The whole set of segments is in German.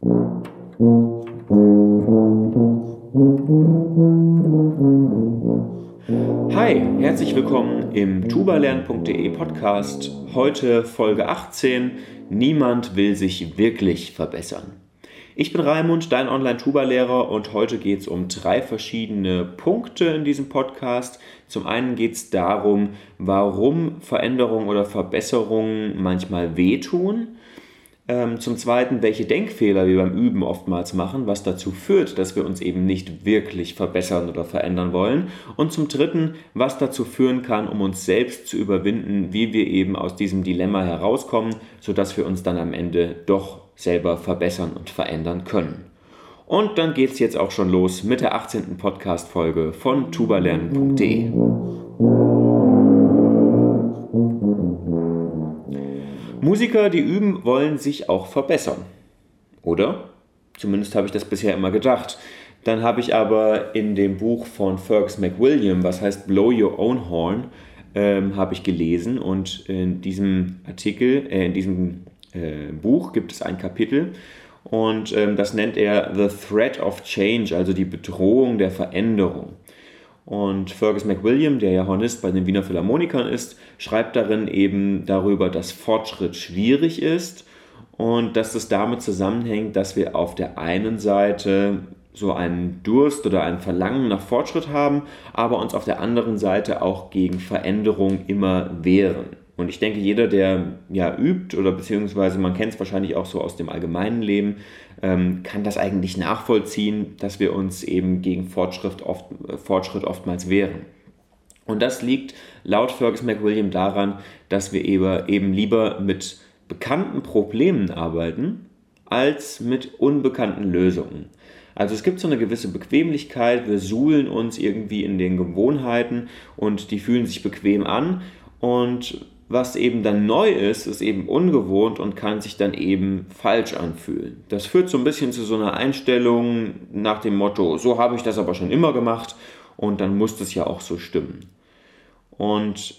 Hi, herzlich willkommen im tubalern.de Podcast. Heute Folge 18. Niemand will sich wirklich verbessern. Ich bin Raimund, dein Online-Tuba-Lehrer und heute geht es um drei verschiedene Punkte in diesem Podcast. Zum einen geht es darum, warum Veränderungen oder Verbesserungen manchmal wehtun. Ähm, zum Zweiten, welche Denkfehler wir beim Üben oftmals machen, was dazu führt, dass wir uns eben nicht wirklich verbessern oder verändern wollen. Und zum Dritten, was dazu führen kann, um uns selbst zu überwinden, wie wir eben aus diesem Dilemma herauskommen, sodass wir uns dann am Ende doch selber verbessern und verändern können. Und dann geht es jetzt auch schon los mit der 18. Podcast-Folge von tubalernen.de. Musiker, die üben, wollen sich auch verbessern. Oder? Zumindest habe ich das bisher immer gedacht. Dann habe ich aber in dem Buch von Fergus McWilliam, was heißt Blow Your Own Horn, ähm, habe ich gelesen und in diesem Artikel, äh, in diesem äh, Buch gibt es ein Kapitel und ähm, das nennt er The Threat of Change, also die Bedrohung der Veränderung. Und Fergus McWilliam, der ja Hornist bei den Wiener Philharmonikern ist, schreibt darin eben darüber, dass Fortschritt schwierig ist und dass das damit zusammenhängt, dass wir auf der einen Seite so einen Durst oder ein Verlangen nach Fortschritt haben, aber uns auf der anderen Seite auch gegen Veränderung immer wehren. Und ich denke, jeder, der ja übt oder beziehungsweise man kennt es wahrscheinlich auch so aus dem allgemeinen Leben, ähm, kann das eigentlich nachvollziehen, dass wir uns eben gegen Fortschritt, oft, Fortschritt oftmals wehren. Und das liegt laut Fergus McWilliam daran, dass wir eben lieber mit bekannten Problemen arbeiten, als mit unbekannten Lösungen. Also es gibt so eine gewisse Bequemlichkeit, wir suhlen uns irgendwie in den Gewohnheiten und die fühlen sich bequem an und was eben dann neu ist, ist eben ungewohnt und kann sich dann eben falsch anfühlen. Das führt so ein bisschen zu so einer Einstellung nach dem Motto, so habe ich das aber schon immer gemacht und dann muss das ja auch so stimmen. Und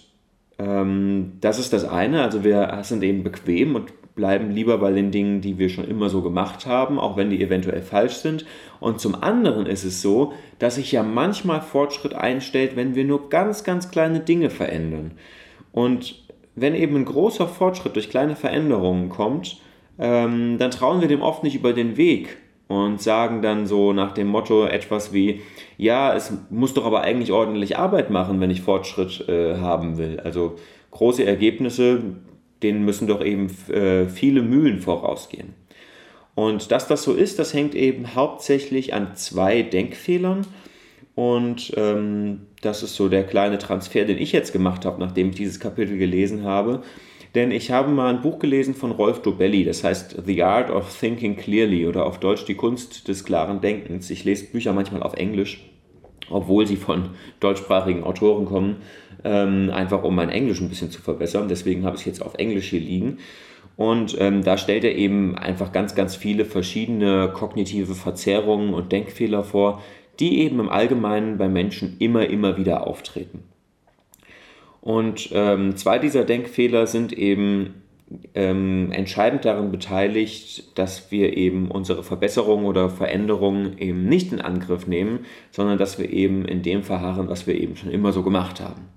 ähm, das ist das eine, also wir sind eben bequem und bleiben lieber bei den Dingen, die wir schon immer so gemacht haben, auch wenn die eventuell falsch sind. Und zum anderen ist es so, dass sich ja manchmal Fortschritt einstellt, wenn wir nur ganz, ganz kleine Dinge verändern. Und wenn eben ein großer Fortschritt durch kleine Veränderungen kommt, ähm, dann trauen wir dem oft nicht über den Weg und sagen dann so nach dem Motto etwas wie, ja, es muss doch aber eigentlich ordentlich Arbeit machen, wenn ich Fortschritt äh, haben will. Also große Ergebnisse, denen müssen doch eben äh, viele Mühlen vorausgehen. Und dass das so ist, das hängt eben hauptsächlich an zwei Denkfehlern. Und ähm, das ist so der kleine Transfer, den ich jetzt gemacht habe, nachdem ich dieses Kapitel gelesen habe. Denn ich habe mal ein Buch gelesen von Rolf Dobelli, das heißt The Art of Thinking Clearly oder auf Deutsch Die Kunst des klaren Denkens. Ich lese Bücher manchmal auf Englisch, obwohl sie von deutschsprachigen Autoren kommen, ähm, einfach um mein Englisch ein bisschen zu verbessern. Deswegen habe ich es jetzt auf Englisch hier liegen. Und ähm, da stellt er eben einfach ganz, ganz viele verschiedene kognitive Verzerrungen und Denkfehler vor, die eben im Allgemeinen bei Menschen immer, immer wieder auftreten. Und ähm, zwei dieser Denkfehler sind eben ähm, entscheidend daran beteiligt, dass wir eben unsere Verbesserung oder Veränderung eben nicht in Angriff nehmen, sondern dass wir eben in dem verharren, was wir eben schon immer so gemacht haben.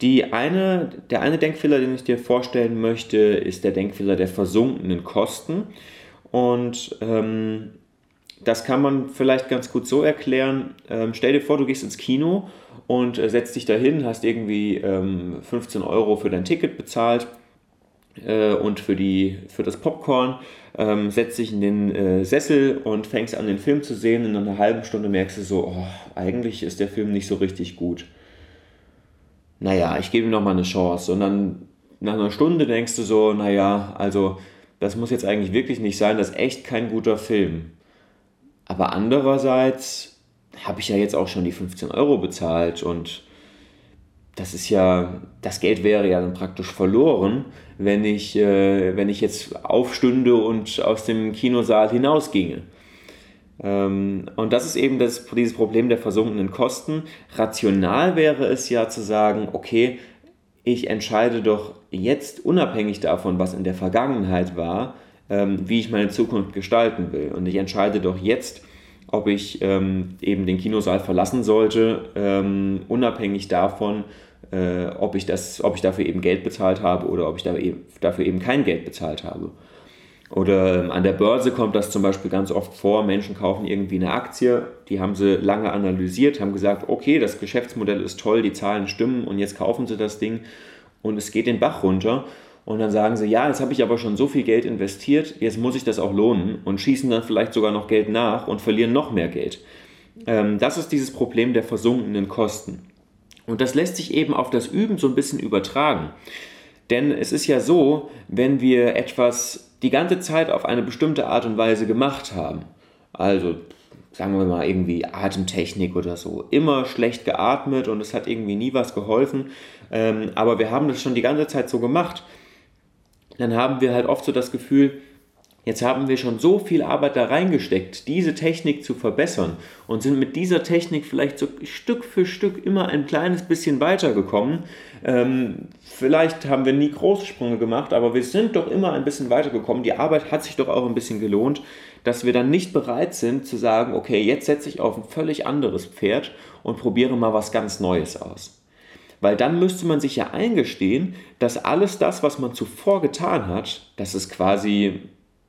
Die eine, der eine Denkfehler, den ich dir vorstellen möchte, ist der Denkfehler der versunkenen Kosten. Und ähm, das kann man vielleicht ganz gut so erklären. Ähm, stell dir vor, du gehst ins Kino und äh, setzt dich dahin, hast irgendwie ähm, 15 Euro für dein Ticket bezahlt äh, und für, die, für das Popcorn, ähm, setzt dich in den äh, Sessel und fängst an, den Film zu sehen. In einer halben Stunde merkst du so, oh, eigentlich ist der Film nicht so richtig gut. Naja, ich gebe ihm noch mal eine Chance. Und dann nach einer Stunde denkst du so, naja, also das muss jetzt eigentlich wirklich nicht sein, das ist echt kein guter Film. Aber andererseits habe ich ja jetzt auch schon die 15 Euro bezahlt und das ist ja, das Geld wäre ja dann praktisch verloren, wenn ich, äh, wenn ich jetzt aufstünde und aus dem Kinosaal hinausginge. Ähm, und das ist eben das, dieses Problem der versunkenen Kosten. Rational wäre es ja zu sagen, okay, ich entscheide doch jetzt unabhängig davon, was in der Vergangenheit war, ähm, wie ich meine Zukunft gestalten will. Und ich entscheide doch jetzt, ob ich ähm, eben den Kinosaal verlassen sollte, ähm, unabhängig davon, äh, ob, ich das, ob ich dafür eben Geld bezahlt habe oder ob ich dafür eben kein Geld bezahlt habe. Oder ähm, an der Börse kommt das zum Beispiel ganz oft vor. Menschen kaufen irgendwie eine Aktie, die haben sie lange analysiert, haben gesagt, okay, das Geschäftsmodell ist toll, die Zahlen stimmen und jetzt kaufen sie das Ding und es geht den Bach runter. Und dann sagen sie, ja, jetzt habe ich aber schon so viel Geld investiert, jetzt muss ich das auch lohnen und schießen dann vielleicht sogar noch Geld nach und verlieren noch mehr Geld. Ähm, das ist dieses Problem der versunkenen Kosten. Und das lässt sich eben auf das Üben so ein bisschen übertragen. Denn es ist ja so, wenn wir etwas die ganze Zeit auf eine bestimmte Art und Weise gemacht haben, also sagen wir mal irgendwie Atemtechnik oder so, immer schlecht geatmet und es hat irgendwie nie was geholfen, ähm, aber wir haben das schon die ganze Zeit so gemacht, dann haben wir halt oft so das Gefühl, Jetzt haben wir schon so viel Arbeit da reingesteckt, diese Technik zu verbessern und sind mit dieser Technik vielleicht so Stück für Stück immer ein kleines bisschen weitergekommen. Ähm, vielleicht haben wir nie große Sprünge gemacht, aber wir sind doch immer ein bisschen weitergekommen. Die Arbeit hat sich doch auch ein bisschen gelohnt, dass wir dann nicht bereit sind zu sagen, okay, jetzt setze ich auf ein völlig anderes Pferd und probiere mal was ganz Neues aus. Weil dann müsste man sich ja eingestehen, dass alles das, was man zuvor getan hat, dass es quasi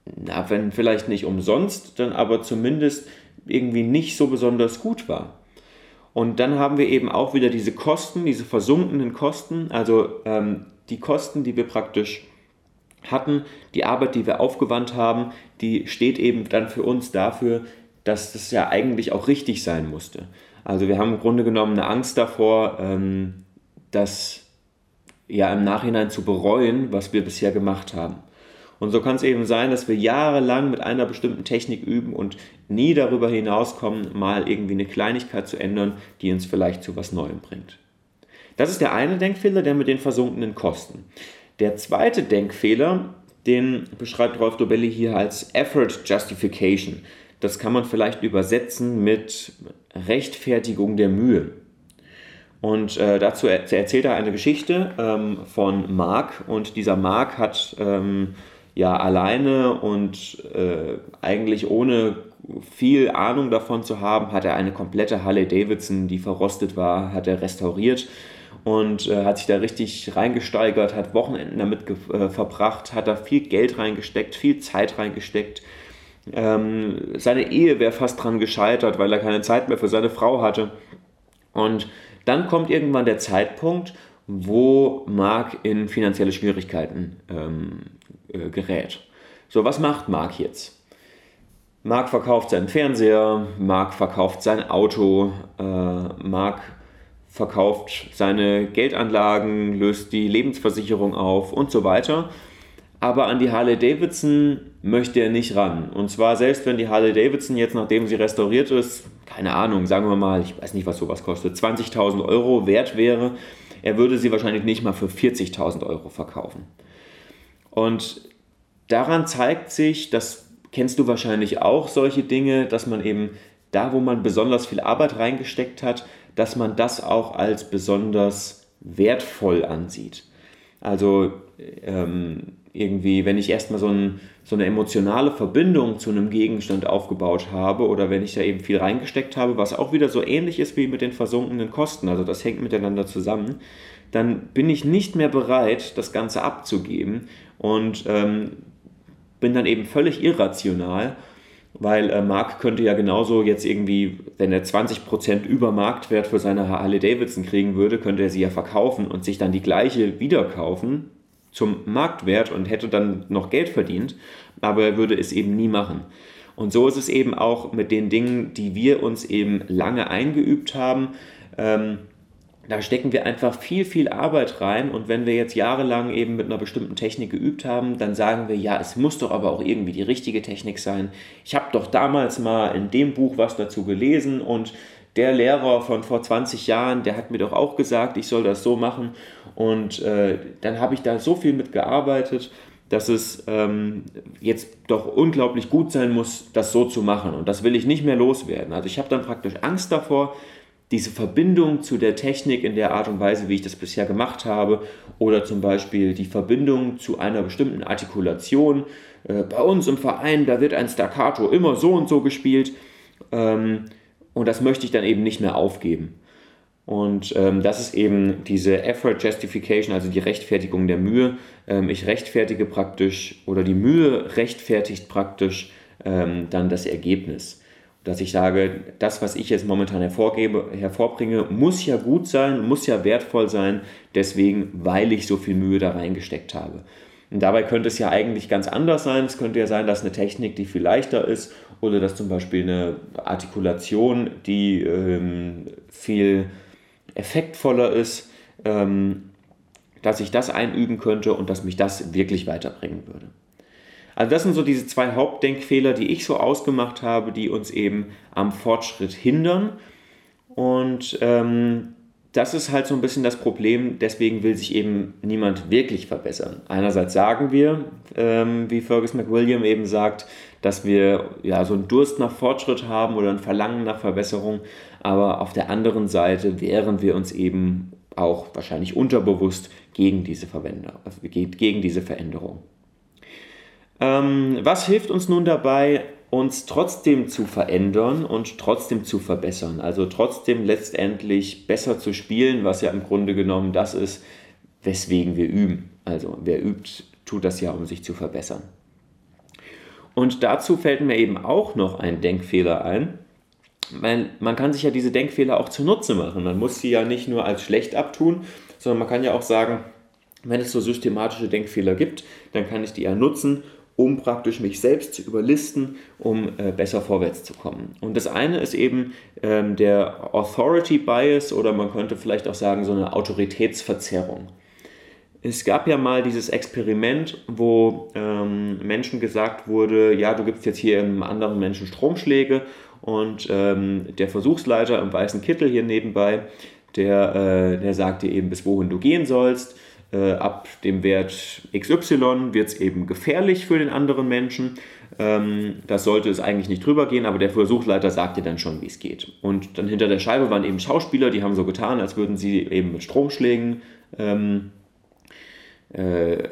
na, wenn vielleicht nicht umsonst, dann aber zumindest irgendwie nicht so besonders gut war. Und dann haben wir eben auch wieder diese Kosten, diese versunkenen Kosten, also ähm, die Kosten, die wir praktisch hatten, die Arbeit, die wir aufgewandt haben, die steht eben dann für uns dafür, dass das ja eigentlich auch richtig sein musste. Also wir haben im Grunde genommen eine Angst davor, ähm, das ja im Nachhinein zu bereuen, was wir bisher gemacht haben. Und so kann es eben sein, dass wir jahrelang mit einer bestimmten Technik üben und nie darüber hinauskommen, mal irgendwie eine Kleinigkeit zu ändern, die uns vielleicht zu was Neuem bringt. Das ist der eine Denkfehler, der mit den versunkenen Kosten. Der zweite Denkfehler, den beschreibt Rolf Dobelli hier als Effort Justification. Das kann man vielleicht übersetzen mit Rechtfertigung der Mühe. Und äh, dazu erzählt er eine Geschichte ähm, von Mark. Und dieser Mark hat ähm, ja alleine und äh, eigentlich ohne viel Ahnung davon zu haben, hat er eine komplette Harley Davidson, die verrostet war, hat er restauriert und äh, hat sich da richtig reingesteigert, hat Wochenenden damit äh, verbracht, hat da viel Geld reingesteckt, viel Zeit reingesteckt. Ähm, seine Ehe wäre fast dran gescheitert, weil er keine Zeit mehr für seine Frau hatte. Und dann kommt irgendwann der Zeitpunkt, wo Mark in finanzielle Schwierigkeiten ähm, äh, gerät. So, was macht Mark jetzt? Mark verkauft seinen Fernseher, Mark verkauft sein Auto, äh, Mark verkauft seine Geldanlagen, löst die Lebensversicherung auf und so weiter. Aber an die Harley Davidson möchte er nicht ran. Und zwar selbst wenn die Harley Davidson jetzt, nachdem sie restauriert ist, keine Ahnung, sagen wir mal, ich weiß nicht, was sowas kostet, 20.000 Euro wert wäre, er würde sie wahrscheinlich nicht mal für 40.000 Euro verkaufen. Und daran zeigt sich, das kennst du wahrscheinlich auch, solche Dinge, dass man eben da, wo man besonders viel Arbeit reingesteckt hat, dass man das auch als besonders wertvoll ansieht. Also ähm, irgendwie, wenn ich erstmal so, ein, so eine emotionale Verbindung zu einem Gegenstand aufgebaut habe oder wenn ich da eben viel reingesteckt habe, was auch wieder so ähnlich ist wie mit den versunkenen Kosten, also das hängt miteinander zusammen, dann bin ich nicht mehr bereit, das Ganze abzugeben und ähm, bin dann eben völlig irrational, weil äh, Mark könnte ja genauso jetzt irgendwie, wenn er 20% über Marktwert für seine Harley Davidson kriegen würde, könnte er sie ja verkaufen und sich dann die gleiche wieder kaufen zum Marktwert und hätte dann noch Geld verdient, aber er würde es eben nie machen. Und so ist es eben auch mit den Dingen, die wir uns eben lange eingeübt haben. Ähm, da stecken wir einfach viel, viel Arbeit rein und wenn wir jetzt jahrelang eben mit einer bestimmten Technik geübt haben, dann sagen wir, ja, es muss doch aber auch irgendwie die richtige Technik sein. Ich habe doch damals mal in dem Buch was dazu gelesen und der Lehrer von vor 20 Jahren, der hat mir doch auch gesagt, ich soll das so machen und äh, dann habe ich da so viel mitgearbeitet, dass es ähm, jetzt doch unglaublich gut sein muss, das so zu machen und das will ich nicht mehr loswerden. Also ich habe dann praktisch Angst davor, diese Verbindung zu der Technik in der Art und Weise, wie ich das bisher gemacht habe, oder zum Beispiel die Verbindung zu einer bestimmten Artikulation. Äh, bei uns im Verein, da wird ein Staccato immer so und so gespielt ähm, und das möchte ich dann eben nicht mehr aufgeben. Und ähm, das ist eben diese Effort Justification, also die Rechtfertigung der Mühe. Ähm, ich rechtfertige praktisch oder die Mühe rechtfertigt praktisch ähm, dann das Ergebnis. Dass ich sage, das, was ich jetzt momentan hervorgebe, hervorbringe, muss ja gut sein, muss ja wertvoll sein, deswegen, weil ich so viel Mühe da reingesteckt habe. Und dabei könnte es ja eigentlich ganz anders sein. Es könnte ja sein, dass eine Technik, die viel leichter ist, oder dass zum Beispiel eine Artikulation, die ähm, viel effektvoller ist, ähm, dass ich das einüben könnte und dass mich das wirklich weiterbringen würde. Also das sind so diese zwei Hauptdenkfehler, die ich so ausgemacht habe, die uns eben am Fortschritt hindern. Und ähm, das ist halt so ein bisschen das Problem, deswegen will sich eben niemand wirklich verbessern. Einerseits sagen wir, ähm, wie Fergus McWilliam eben sagt, dass wir ja so einen Durst nach Fortschritt haben oder ein Verlangen nach Verbesserung, aber auf der anderen Seite wehren wir uns eben auch wahrscheinlich unterbewusst gegen diese, Verwender, gegen diese Veränderung. Ähm, was hilft uns nun dabei, uns trotzdem zu verändern und trotzdem zu verbessern? Also trotzdem letztendlich besser zu spielen, was ja im Grunde genommen das ist, weswegen wir üben. Also wer übt, tut das ja, um sich zu verbessern. Und dazu fällt mir eben auch noch ein Denkfehler ein. Man, man kann sich ja diese Denkfehler auch zunutze machen. Man muss sie ja nicht nur als schlecht abtun, sondern man kann ja auch sagen, wenn es so systematische Denkfehler gibt, dann kann ich die ja nutzen, um praktisch mich selbst zu überlisten, um äh, besser vorwärts zu kommen. Und das eine ist eben ähm, der Authority Bias oder man könnte vielleicht auch sagen so eine Autoritätsverzerrung. Es gab ja mal dieses Experiment, wo ähm, Menschen gesagt wurde, ja, du gibst jetzt hier einem anderen Menschen Stromschläge und ähm, der Versuchsleiter im weißen Kittel hier nebenbei, der, äh, der sagt dir eben, bis wohin du gehen sollst äh, ab dem Wert XY wird es eben gefährlich für den anderen Menschen. Ähm, das sollte es eigentlich nicht drüber gehen, aber der Versuchsleiter sagt dir dann schon, wie es geht. Und dann hinter der Scheibe waren eben Schauspieler, die haben so getan, als würden sie eben mit Stromschlägen ähm, äh,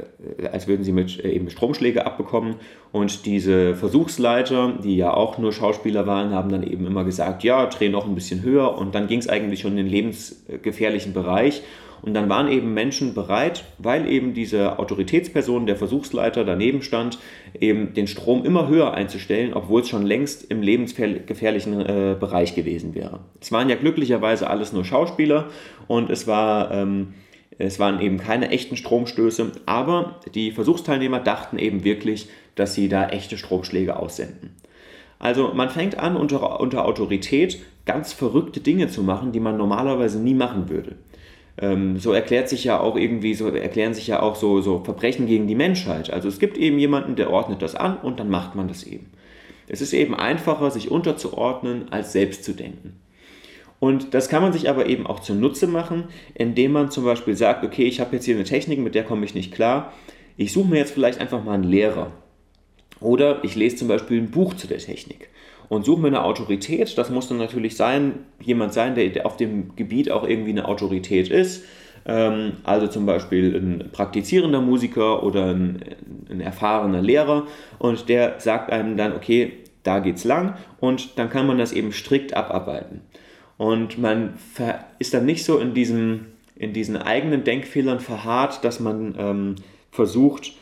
als würden sie mit äh, eben Stromschläge abbekommen. Und diese Versuchsleiter, die ja auch nur Schauspieler waren, haben dann eben immer gesagt, ja, dreh noch ein bisschen höher. Und dann ging es eigentlich schon in den lebensgefährlichen Bereich. Und dann waren eben Menschen bereit, weil eben diese Autoritätsperson, der Versuchsleiter daneben stand, eben den Strom immer höher einzustellen, obwohl es schon längst im lebensgefährlichen äh, Bereich gewesen wäre. Es waren ja glücklicherweise alles nur Schauspieler und es war... Ähm, es waren eben keine echten Stromstöße, aber die Versuchsteilnehmer dachten eben wirklich, dass sie da echte Stromschläge aussenden. Also man fängt an, unter, unter Autorität ganz verrückte Dinge zu machen, die man normalerweise nie machen würde. Ähm, so erklärt sich ja auch irgendwie, so erklären sich ja auch so, so Verbrechen gegen die Menschheit. Also es gibt eben jemanden, der ordnet das an und dann macht man das eben. Es ist eben einfacher, sich unterzuordnen, als selbst zu denken. Und das kann man sich aber eben auch zunutze machen, indem man zum Beispiel sagt, okay, ich habe jetzt hier eine Technik, mit der komme ich nicht klar. Ich suche mir jetzt vielleicht einfach mal einen Lehrer. Oder ich lese zum Beispiel ein Buch zu der Technik und suche mir eine Autorität. Das muss dann natürlich sein, jemand sein, der auf dem Gebiet auch irgendwie eine Autorität ist. Ähm, also zum Beispiel ein praktizierender Musiker oder ein, ein erfahrener Lehrer. Und der sagt einem dann, okay, da geht's lang und dann kann man das eben strikt abarbeiten. Und man ist dann nicht so in, diesem, in diesen eigenen Denkfehlern verharrt, dass man ähm, versucht,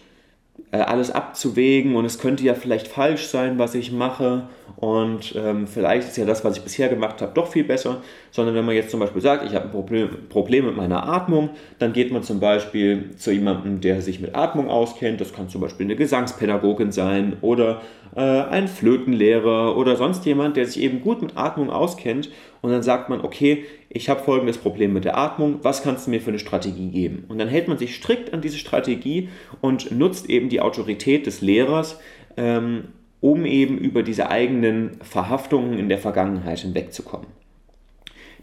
äh, alles abzuwägen und es könnte ja vielleicht falsch sein, was ich mache und ähm, vielleicht ist ja das, was ich bisher gemacht habe, doch viel besser, sondern wenn man jetzt zum Beispiel sagt, ich habe ein Problem, Problem mit meiner Atmung, dann geht man zum Beispiel zu jemandem, der sich mit Atmung auskennt, das kann zum Beispiel eine Gesangspädagogin sein oder äh, ein Flötenlehrer oder sonst jemand, der sich eben gut mit Atmung auskennt und dann sagt man, okay, ich habe folgendes Problem mit der Atmung, was kannst du mir für eine Strategie geben? Und dann hält man sich strikt an diese Strategie und nutzt eben die Autorität des Lehrers, ähm, um eben über diese eigenen Verhaftungen in der Vergangenheit hinwegzukommen.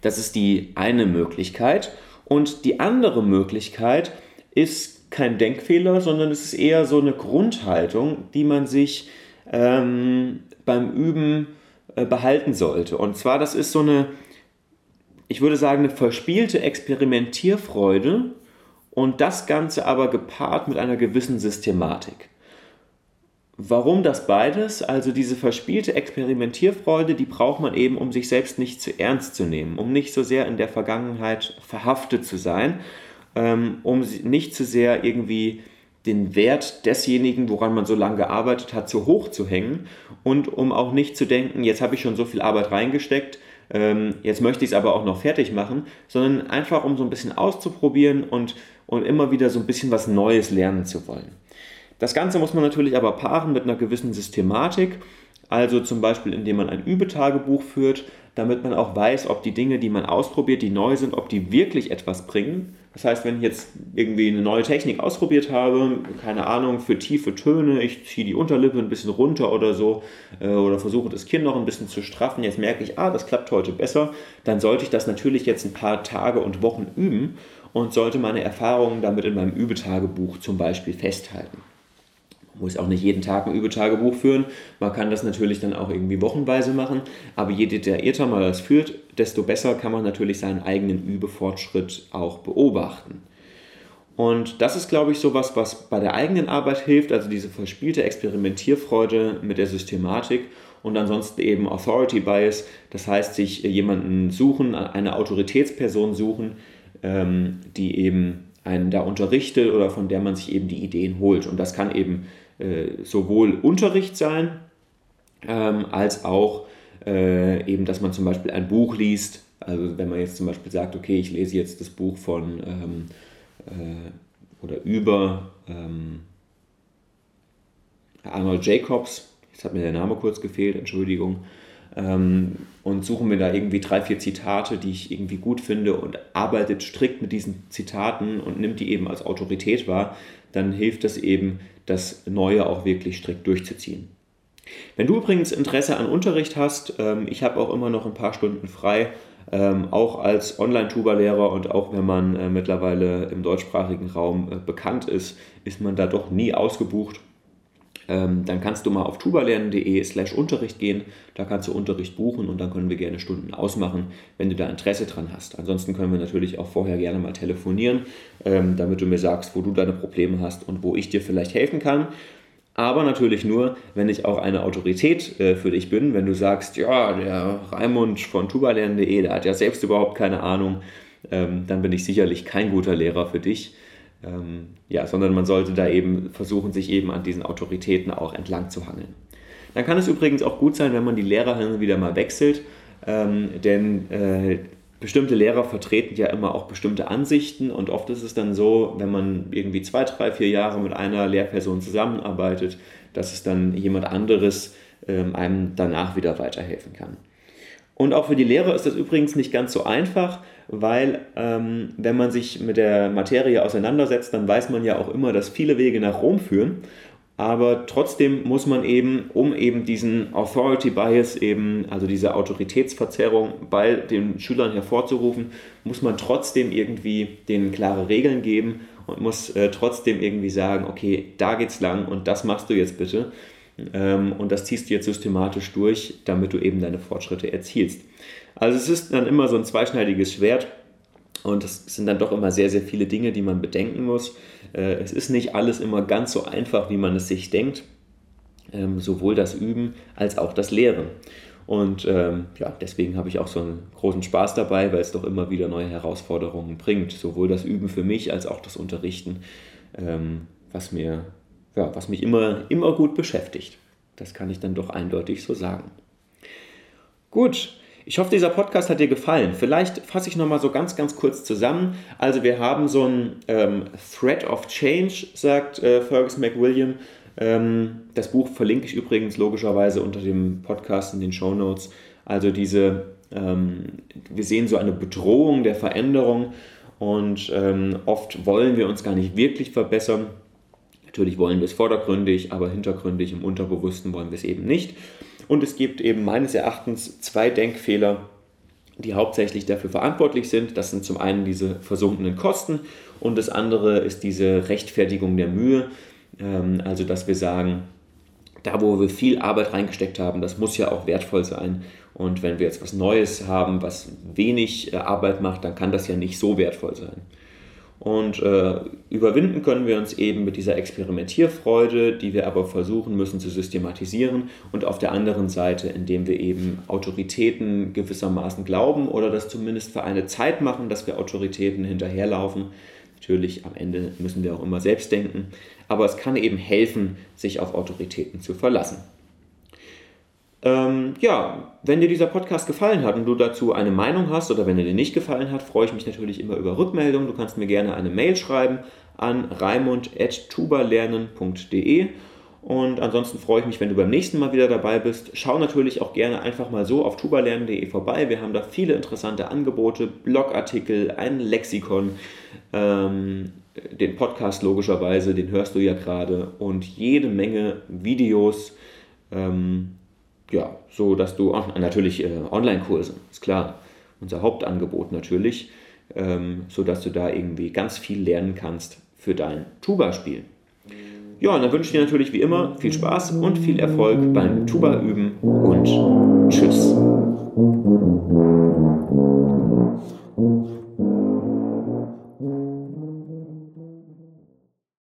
Das ist die eine Möglichkeit. Und die andere Möglichkeit ist kein Denkfehler, sondern es ist eher so eine Grundhaltung, die man sich ähm, beim Üben äh, behalten sollte. Und zwar, das ist so eine ich würde sagen, eine verspielte Experimentierfreude und das Ganze aber gepaart mit einer gewissen Systematik. Warum das beides? Also diese verspielte Experimentierfreude, die braucht man eben, um sich selbst nicht zu ernst zu nehmen, um nicht so sehr in der Vergangenheit verhaftet zu sein, ähm, um nicht zu sehr irgendwie den Wert desjenigen, woran man so lange gearbeitet hat, zu hoch zu hängen und um auch nicht zu denken, jetzt habe ich schon so viel Arbeit reingesteckt, ähm, jetzt möchte ich es aber auch noch fertig machen, sondern einfach um so ein bisschen auszuprobieren und, und immer wieder so ein bisschen was Neues lernen zu wollen. Das Ganze muss man natürlich aber paaren mit einer gewissen Systematik, also zum Beispiel indem man ein Übetagebuch führt, damit man auch weiß, ob die Dinge, die man ausprobiert, die neu sind, ob die wirklich etwas bringen. Das heißt, wenn ich jetzt irgendwie eine neue Technik ausprobiert habe, keine Ahnung, für tiefe Töne, ich ziehe die Unterlippe ein bisschen runter oder so, äh, oder versuche das Kinn noch ein bisschen zu straffen, jetzt merke ich, ah, das klappt heute besser, dann sollte ich das natürlich jetzt ein paar Tage und Wochen üben und sollte meine Erfahrungen damit in meinem Übetagebuch zum Beispiel festhalten. Muss auch nicht jeden Tag ein Übetagebuch führen. Man kann das natürlich dann auch irgendwie wochenweise machen. Aber je detaillierter man das führt, desto besser kann man natürlich seinen eigenen Übefortschritt auch beobachten. Und das ist, glaube ich, sowas, was bei der eigenen Arbeit hilft, also diese verspielte Experimentierfreude mit der Systematik und ansonsten eben Authority Bias, das heißt, sich jemanden suchen, eine Autoritätsperson suchen, ähm, die eben einen da unterrichtet oder von der man sich eben die Ideen holt. Und das kann eben sowohl Unterricht sein, ähm, als auch äh, eben, dass man zum Beispiel ein Buch liest. Also wenn man jetzt zum Beispiel sagt, okay, ich lese jetzt das Buch von ähm, äh, oder über ähm, Arnold Jacobs, jetzt hat mir der Name kurz gefehlt, Entschuldigung, und suche mir da irgendwie drei, vier Zitate, die ich irgendwie gut finde und arbeitet strikt mit diesen Zitaten und nimmt die eben als Autorität wahr, dann hilft das eben, das Neue auch wirklich strikt durchzuziehen. Wenn du übrigens Interesse an Unterricht hast, ähm, ich habe auch immer noch ein paar Stunden frei, ähm, auch als Online-Tuba-Lehrer und auch wenn man äh, mittlerweile im deutschsprachigen Raum äh, bekannt ist, ist man da doch nie ausgebucht ähm, dann kannst du mal auf tubalernen.de slash Unterricht gehen. Da kannst du Unterricht buchen und dann können wir gerne Stunden ausmachen, wenn du da Interesse dran hast. Ansonsten können wir natürlich auch vorher gerne mal telefonieren, ähm, damit du mir sagst, wo du deine Probleme hast und wo ich dir vielleicht helfen kann. Aber natürlich nur, wenn ich auch eine Autorität äh, für dich bin. Wenn du sagst, ja, der Raimund von tubalernen.de, der hat ja selbst überhaupt keine Ahnung, ähm, dann bin ich sicherlich kein guter Lehrer für dich. Ähm, ja, sondern man sollte da eben versuchen, sich eben an diesen Autoritäten auch entlang zu hangeln. Dann kann es übrigens auch gut sein, wenn man die Lehrer wieder mal wechselt, ähm, denn äh, bestimmte Lehrer vertreten ja immer auch bestimmte Ansichten und oft ist es dann so, wenn man irgendwie zwei, drei, vier Jahre mit einer Lehrperson zusammenarbeitet, dass es dann jemand anderes ähm, einem danach wieder weiterhelfen kann. Und auch für die Lehrer ist das übrigens nicht ganz so einfach, weil ähm, wenn man sich mit der Materie auseinandersetzt, dann weiß man ja auch immer, dass viele Wege nach Rom führen. Aber trotzdem muss man eben, um eben diesen Authority Bias eben, also diese Autoritätsverzerrung bei den Schülern hervorzurufen, muss man trotzdem irgendwie denen klare Regeln geben und muss äh, trotzdem irgendwie sagen, okay, da geht's lang und das machst du jetzt bitte. Ähm, und das ziehst du jetzt systematisch durch, damit du eben deine Fortschritte erzielst. Also es ist dann immer so ein zweischneidiges Schwert und es sind dann doch immer sehr, sehr viele Dinge, die man bedenken muss. Äh, es ist nicht alles immer ganz so einfach, wie man es sich denkt, ähm, sowohl das Üben als auch das Lehren. Und ähm, ja, deswegen habe ich auch so einen großen Spaß dabei, weil es doch immer wieder neue Herausforderungen bringt. Sowohl das Üben für mich als auch das Unterrichten, was mir ja, was mich immer, immer gut beschäftigt. Das kann ich dann doch eindeutig so sagen. Gut, ich hoffe, dieser Podcast hat dir gefallen. Vielleicht fasse ich nochmal so ganz, ganz kurz zusammen. Also wir haben so ein ähm, Thread of Change, sagt äh, Fergus McWilliam. Ähm, das Buch verlinke ich übrigens logischerweise unter dem Podcast in den Show Notes. Also diese, ähm, wir sehen so eine Bedrohung der Veränderung und ähm, oft wollen wir uns gar nicht wirklich verbessern Natürlich wollen wir es vordergründig, aber hintergründig im Unterbewussten wollen wir es eben nicht. Und es gibt eben meines Erachtens zwei Denkfehler, die hauptsächlich dafür verantwortlich sind. Das sind zum einen diese versunkenen Kosten und das andere ist diese Rechtfertigung der Mühe. Ähm, also dass wir sagen, da, wo wir viel Arbeit reingesteckt haben, das muss ja auch wertvoll sein. Und wenn wir jetzt was Neues haben, was wenig äh, Arbeit macht, dann kann das ja nicht so wertvoll sein. Und äh, überwinden können wir uns eben mit dieser Experimentierfreude, die wir aber versuchen müssen zu systematisieren. Und auf der anderen Seite, indem wir eben Autoritäten gewissermaßen glauben oder das zumindest für eine Zeit machen, dass wir Autoritäten hinterherlaufen. Natürlich, am Ende müssen wir auch immer selbst denken. Aber es kann eben helfen, sich auf Autoritäten zu verlassen. Ähm, ja, wenn dir dieser Podcast gefallen hat und du dazu eine Meinung hast oder wenn er dir nicht gefallen hat, freue ich mich natürlich immer über Rückmeldungen. Du kannst mir gerne eine Mail schreiben an raimund.tuberlernen.de und ansonsten freue ich mich, wenn du beim nächsten Mal wieder dabei bist. Schau natürlich auch gerne einfach mal so auf tuberlernen.de vorbei. Wir haben da viele interessante Angebote, Blogartikel, ein Lexikon, ähm, den Podcast logischerweise, den hörst du ja gerade und jede Menge Videos. Ähm, ja, so dass du, natürlich äh, Online-Kurse, ist klar, unser Hauptangebot natürlich, ähm, so dass du da irgendwie ganz viel lernen kannst für dein Tuba-Spiel. Ja, und dann wünsche ich dir natürlich wie immer viel Spaß und viel Erfolg beim Tuba üben und tschüss.